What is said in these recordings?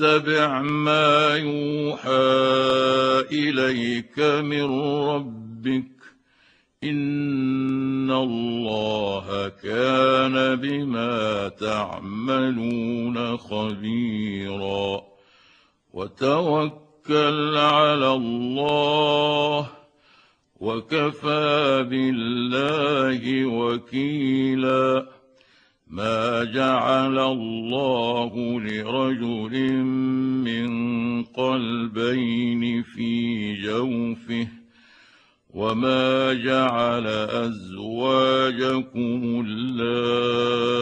واتبع ما يوحى إليك من ربك. إن الله كان بما تعملون خبيرا. وتوكل على الله وكفى بالله وكيلا. ما جعل الله لرجل من قلبين في جوفه وما جعل أزواجكم اللائي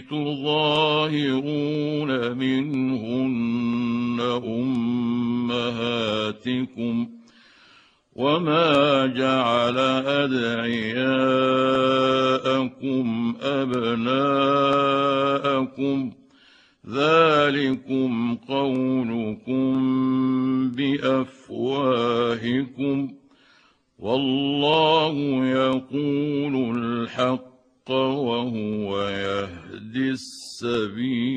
تظاهرون منهن أمهاتكم وما جعل ادعياءكم ابناءكم ذلكم قولكم بافواهكم والله يقول الحق وهو يهدي السبيل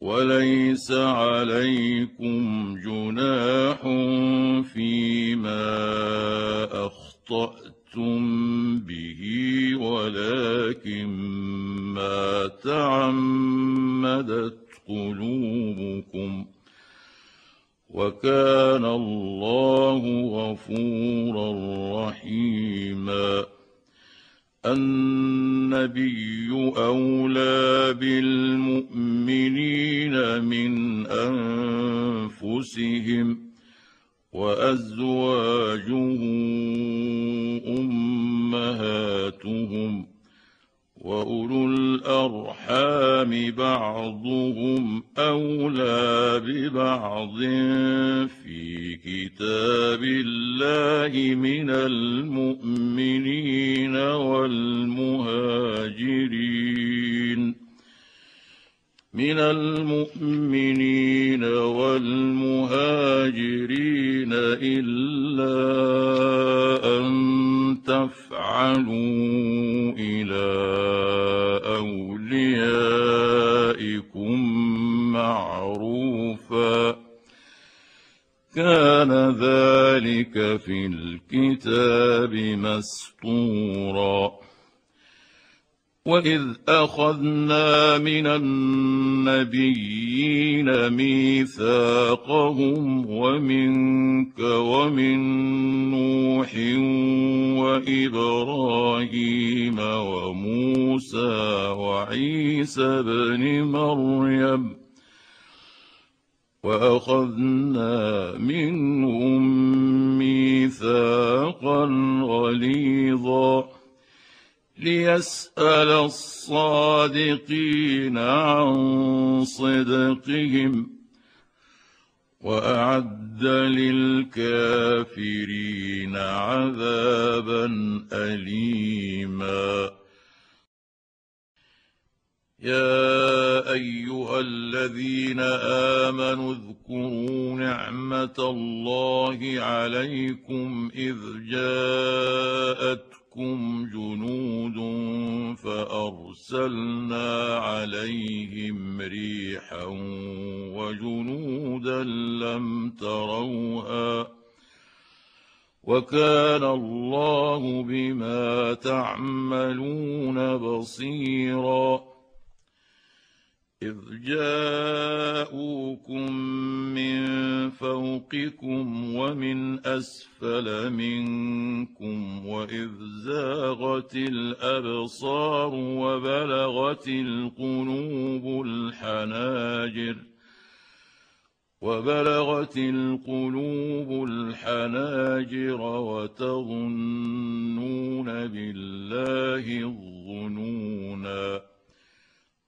وليس عليكم جناح فيما أخطأتم به ولكن ما تعمدت قلوبكم. وكان الله غفورا رحيما. النبي أولى بالمؤمنين من أنفسهم وأزواجه أمهاتهم. واولو الارحام بعضهم اولى ببعض في كتاب الله من المؤمنين والمهاجرين من المؤمنين والمهاجرين إلا أن تفعلوا إلى أوليائكم معروفا. كان ذلك في الكتاب مسطورا. واذ اخذنا من النبيين ميثاقهم ومنك ومن نوح وابراهيم وموسى وعيسى بن مريم واخذنا منهم ميثاقا غليظا ليسأل الصادقين عن صدقهم وأعد للكافرين عذابا أليما. يا أيها الذين آمنوا اذكروا نعمة الله عليكم إذ جاءتكم جنود فأرسلنا عليهم ريحا وجنودا لم تروها وكان الله بما تعملون بصيرا إذ جاءوكم من فوقكم ومن أسفل منكم وإذ زاغت الأبصار وبلغت القلوب الحناجر وبلغت القلوب الحناجر وتظنون بالله الظنونا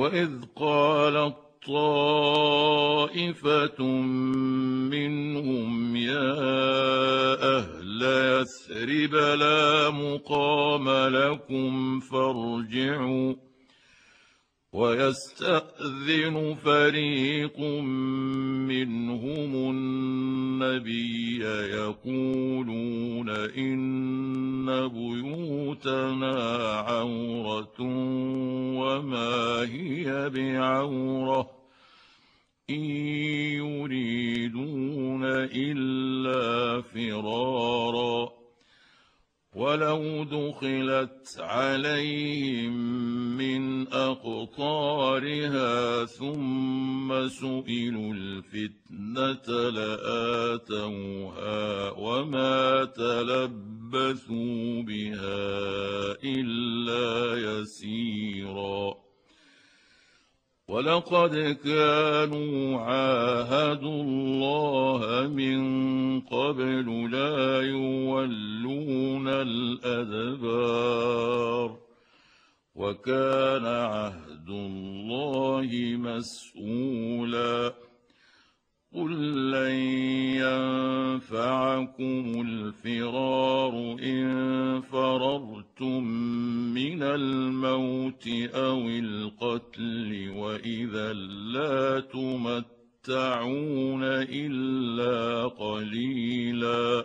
واذ قالت طائفه منهم يا أهل يثرب لا مقام لكم ولقد كانوا عاهدوا الله من قبل لا يولون الأدبار وكان عهد الله مسؤولا قل لن ينفعكم الفرار ان فررتم من الموت أو القتل واذا لا تمتعون الا قليلا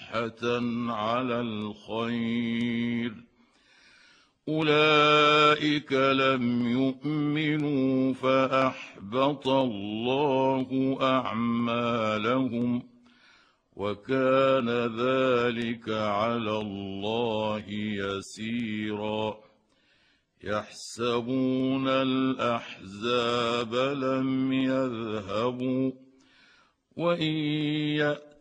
على الخير. أولئك لم يؤمنوا فأحبط الله أعمالهم وكان ذلك على الله يسيرا. يحسبون الأحزاب لم يذهبوا وإن يأتوا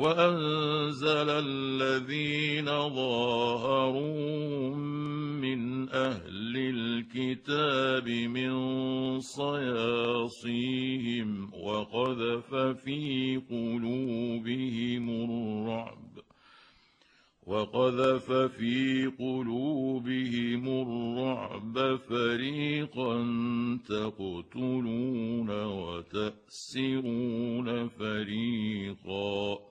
وأنزل الذين ظاهروا من أهل الكتاب من صياصيهم وقذف في قلوبهم الرعب وقذف في قلوبهم الرعب فريقا تقتلون وتأسرون فريقا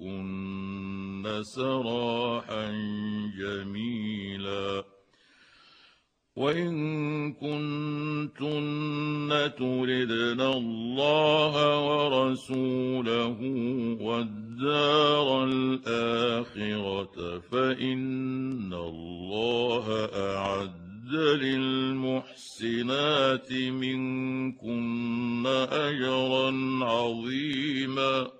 واسرحكن سراحا جميلا. وإن كنتن تردن الله ورسوله والدار الآخرة فإن الله أعد للمحسنات منكن أجرا عظيما.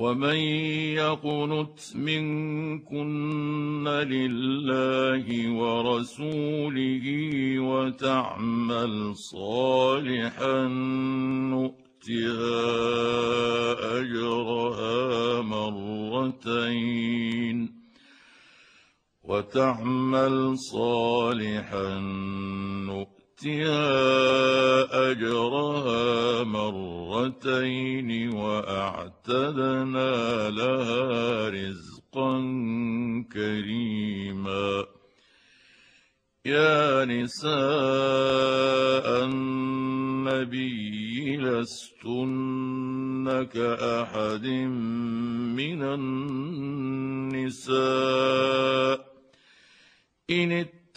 ومن يقنت منكن لله ورسوله وتعمل صالحا نؤتها أجرها مرتين وتعمل صالحا نؤتها أجرها مرتين وأعتدنا لها رزقا كريما. يا نساء النبي لستن كأحد من النساء. إن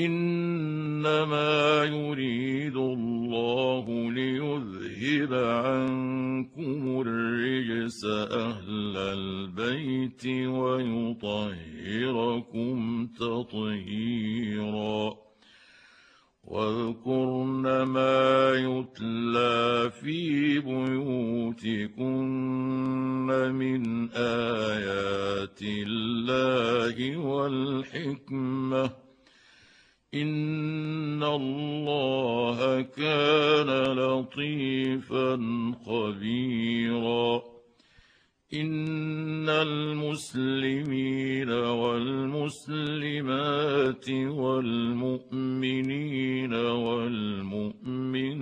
إنما يريد الله ليذهب عنكم الرجس أهل البيت ويطهركم تطهيرا. واذكرن ما يتلى في بيوتكن من آيات الله والحكمة. ان الله كان لطيفا خبيرا. ان المسلمين والمسلمات والمؤمنين والمؤمنات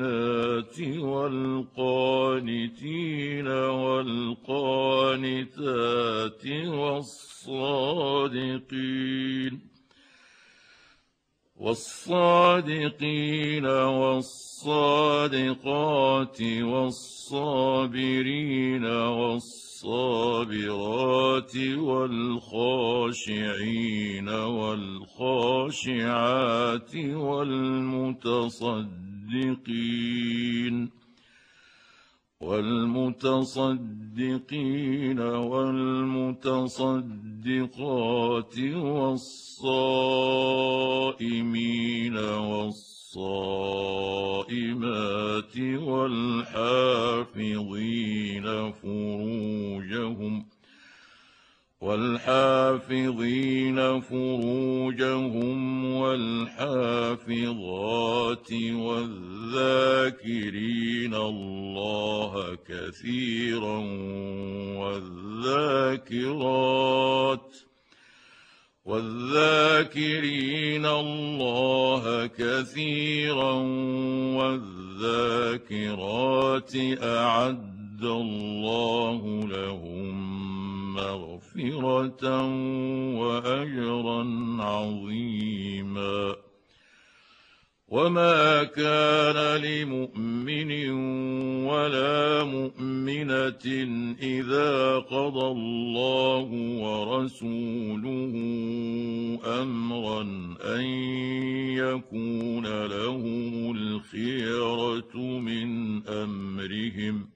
والصادقين والصادقات والصابرين والصابرات والخاشعين والخاشعات والمتصدقين والمتصدقين والمتصدقات والصائمين والصائمات والحافظين فروجهم والحافظين فروجهم والحافظات والذاكرين الله كثيرا والذاكرات والذاكرين الله كثيرا والذاكرات أعد الله لهم مغفرة وأجرا عظيما. وما كان لمؤمن ولا مؤمنة إذا قضى الله ورسوله أمرا أن يكون لهم الخيرة من أمرهم.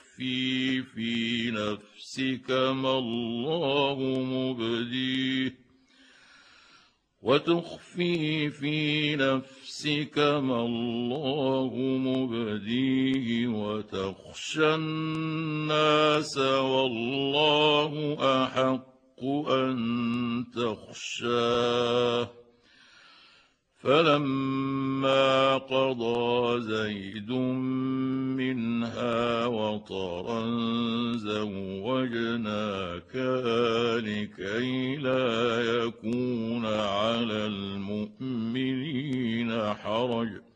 تخفي في نفسك ما الله مبديه وتخفي في نفسك ما الله مبديه وتخشى الناس والله أحق أن تخشاه فلما قضى زيد منها وطرا زوجناك لكي لا يكون على المؤمنين حرج.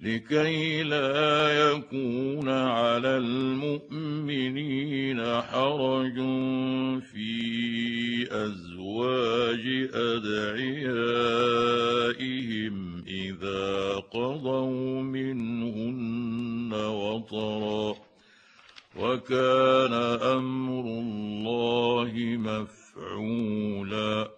لكي لا يكون على المؤمنين حرج في أزواج أدعيائهم إذا قضوا منهن وطرا. وكان أمر الله مفعولا.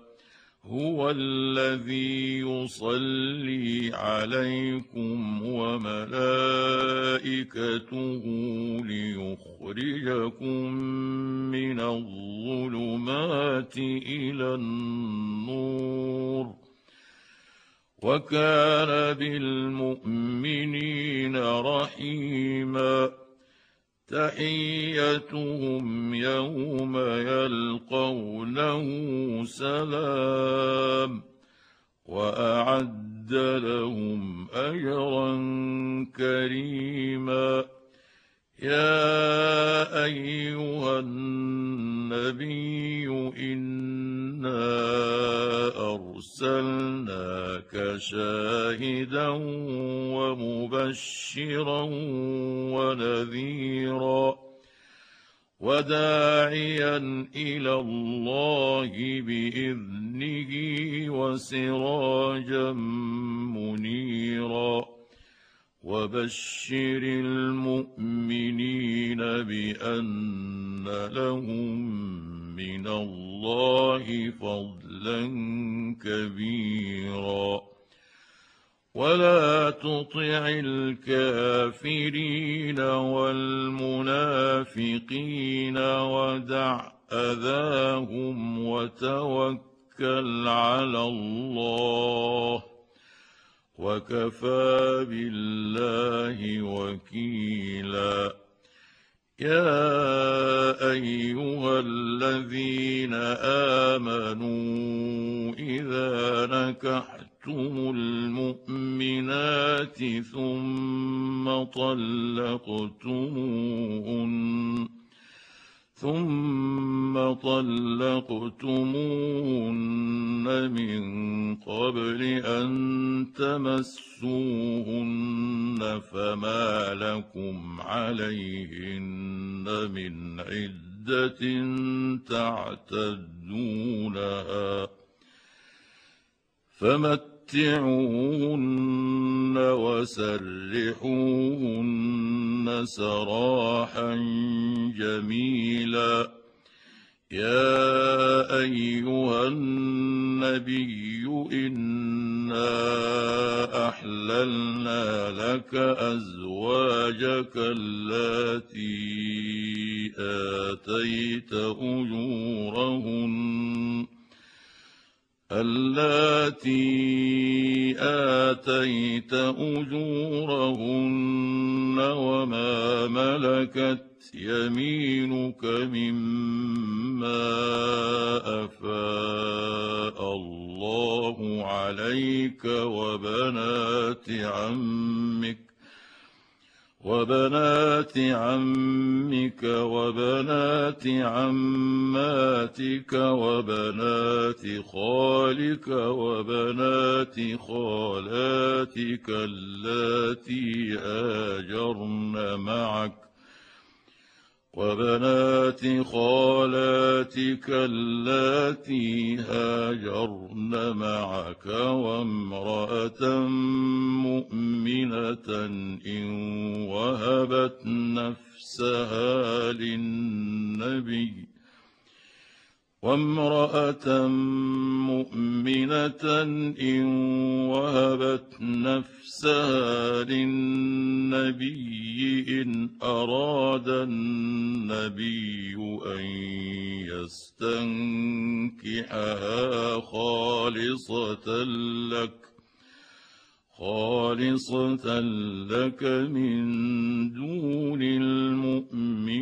هو الذي يصلي عليكم وملائكته ليخرجكم من الظلمات إلى النور. وكان بالمؤمنين رحيما. تحيتهم يوم يلقونه سلام وأعد لهم أجرا كريما يا أيها النبي إنا أرسلناك شاهدا ومبشرا ونذيرا وداعيا إلى الله بإذنه وسراجا وبشر المؤمنين بأن لهم من الله فضلا كبيرا. ولا تطع الكافرين والمنافقين ودع أذاهم وتوكل على الله. وكفى بالله وكيلا. يا أيها الذين آمنوا إذا نكحتم المؤمنات ثم طلقتموهن ثم طلقتموهن من قبل أن تمسوهن فما لكم عليهن من عدة تعتدونها فمتعوهن وسرحوهن سراحا جميلا. يا أيها النبي إنا أحللنا لك أزواجك اللاتي آتيت أجورهن. اللاتي آتيت أجورهن وما ملكت يمينك مما أفاء الله عمك وبنات عمك وبنات عمك وبنات عماتك وبنات خالك وبنات خالاتك اللاتي هاجرن معك وبنات خالاتك اللاتي هاجرن معك وامرأة مؤمنة إن وهبت نفسها للنبي وامرأة مؤمنة إن وهبت نفسها للنبي إن أراد النبي أن يستنكحها خالصة لك خالصة لك من دون المؤمنين.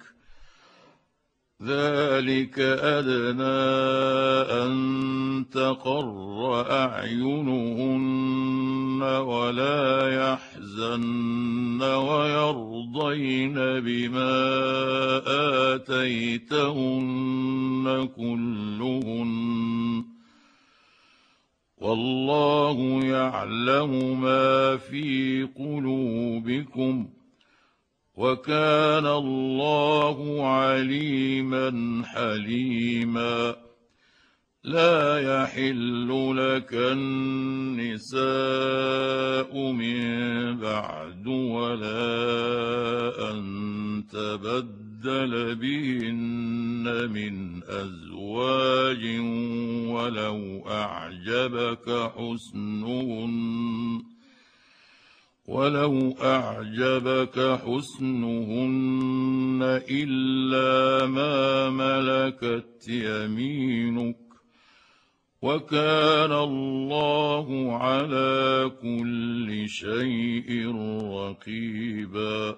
ذلك أدنى أن تقر أعينهن ولا يحزن ويرضين بما آتيتهن كلهن. والله يعلم ما في قلوبكم ۖ وكان الله عليما حليما. لا يحل لك النساء من بعد ولا أن تبدل بهن من أزواج ولو أعجبك حسنهن. ولو أعجبك حسنهن إلا ما ملكت يمينك وكان الله على كل شيء رقيبا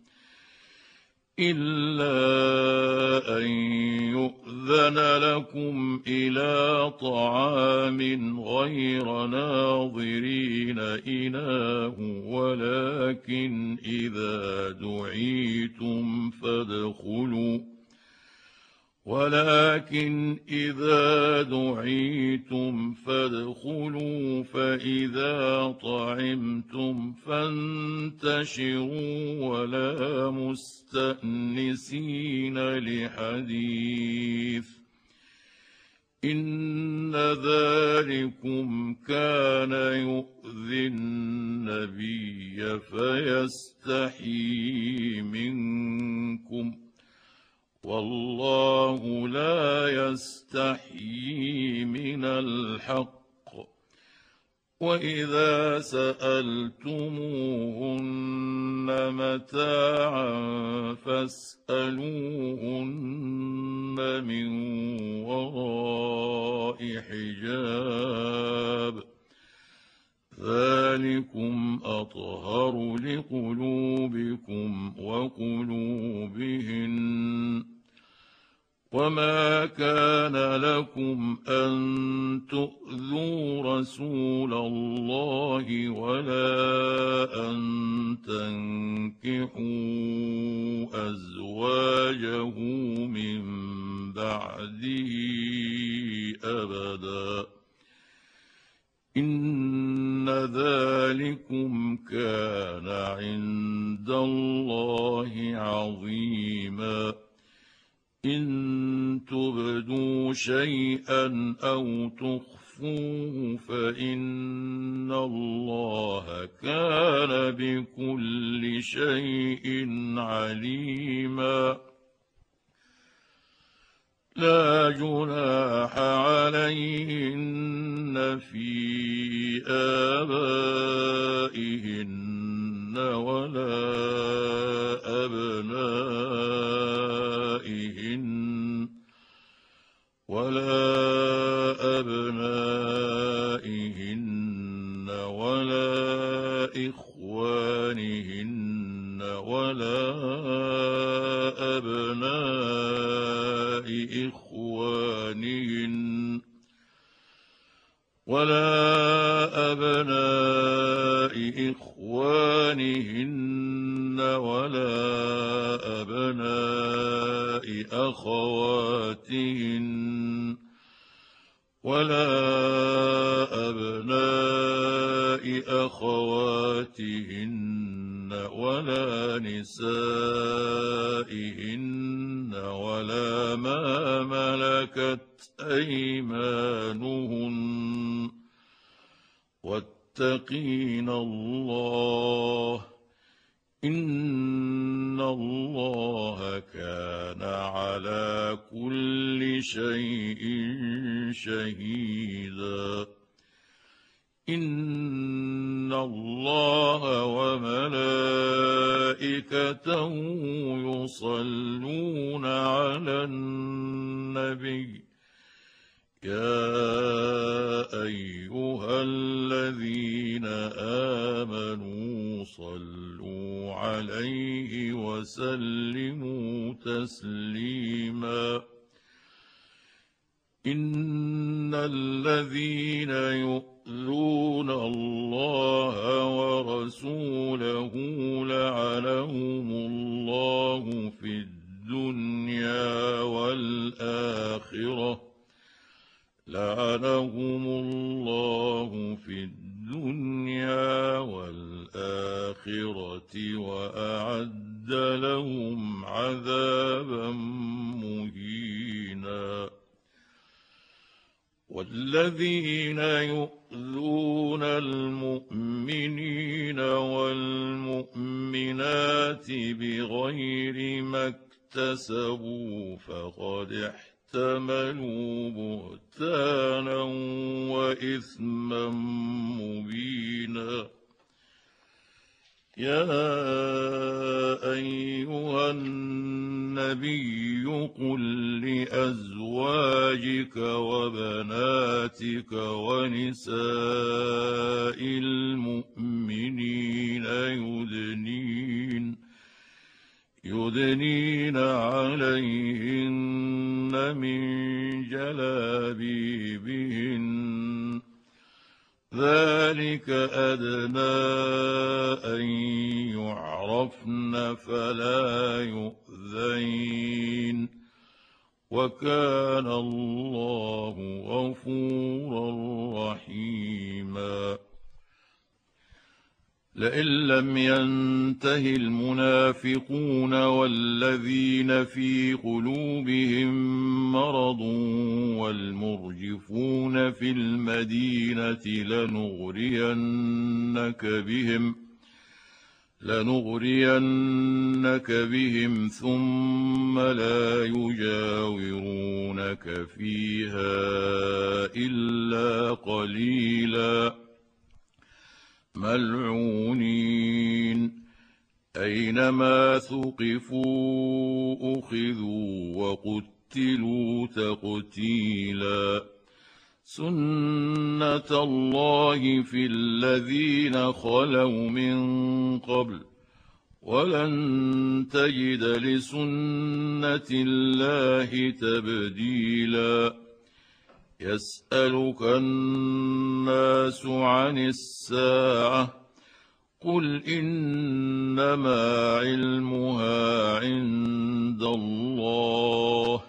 إلا أن يؤذن لكم إلى طعام غير ناظرين إناه ولكن إذا دعيتم فادخلوا ولكن إذا دعيتم فادخلوا فإذا طعمتم فانتشروا ولا مستأنسين لحديث إن ذلكم كان يؤذي النبي فيستحيي منكم والله لا يستحيي من الحق. وإذا سألتموهن متاعا فاسألوهن من وراء حجاب. ذلكم أطهر لقلوبكم وقلوبهن وما كان لكم أن تؤذوا رسول الله ولا أن تنكحوا أزواجه من بعده أبدا إن ذلكم كان عند الله عظيما. إن تبدوا شيئا أو تخفوه فإن الله كان بكل شيء عليما. لا جناح عليهن في آبائهن ولا أبنائهن ولا أبنائهن ولا إخوانهن ولا أبناء ولا أبناء إخوانهن ولا أبناء أخواتهن ولا واتقين الله لعنهم الله في الدنيا والآخرة وأعد لهم عذابا مهينا. والذين يؤذون المؤمنين والمؤمنات بغير ما اكتسبوا فقد احتملوا احتملوا بهتانا وإثما مبينا. يا أيها النبي قل لأزواجك وبناتك ونساء المؤمنين يدنين يدنين عليهن من جلابيبهن. ذلك أدنى أن يعرفن فلا يؤذين. وكان الله غفورا رحيما. لئن لم ينته المنافقون والذين في قلوبهم مرض والمرجفون في المدينة لنغرينك بهم لنغرينك بهم ثم لا يجاورونك فيها إلا قليلا. ملعونين. أينما ثقفوا أخذوا وقتلوا تقتيلا. سنة الله في الذين خلوا من قبل. ولن تجد لسنة الله تبديلا. يسألك الناس عن الساعة قل إنما علمها عند الله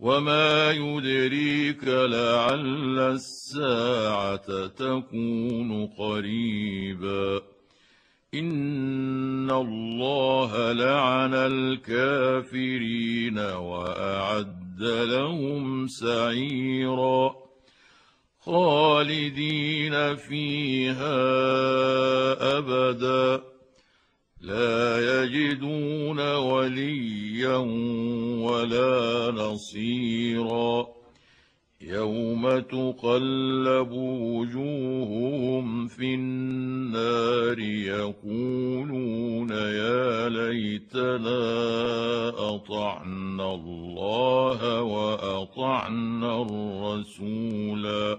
وما يدريك لعل الساعة تكون قريبا إن الله لعن الكافرين وأعد لهم سعيرا. خالدين فيها أبدا. لا يجدون وليا ولا نصيرا. يوم تقلب وجوههم في النار يقولون يا ليتنا اطعنا الله واطعنا الرسولا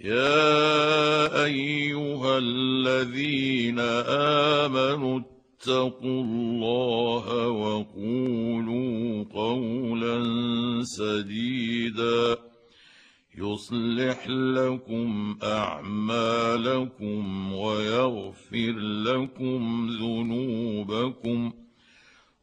يا أيها الذين آمنوا اتقوا الله وقولوا قولا سديدا يصلح لكم أعمالكم ويغفر لكم ذنوبكم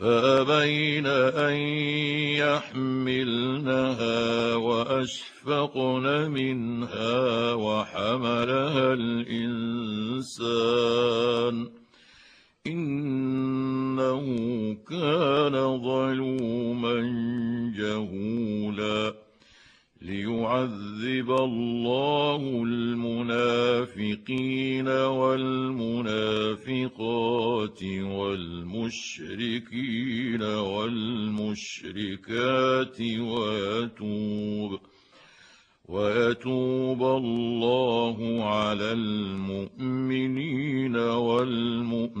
فأبين أن يحملنها وأشفقن منها وحملها الإنسان إنه كان ظلوما جهولا ليعذب الله المنافقين والمنافقات والمشركين والمشركات ويتوب ويتوب الله على المؤمنين والمؤمنات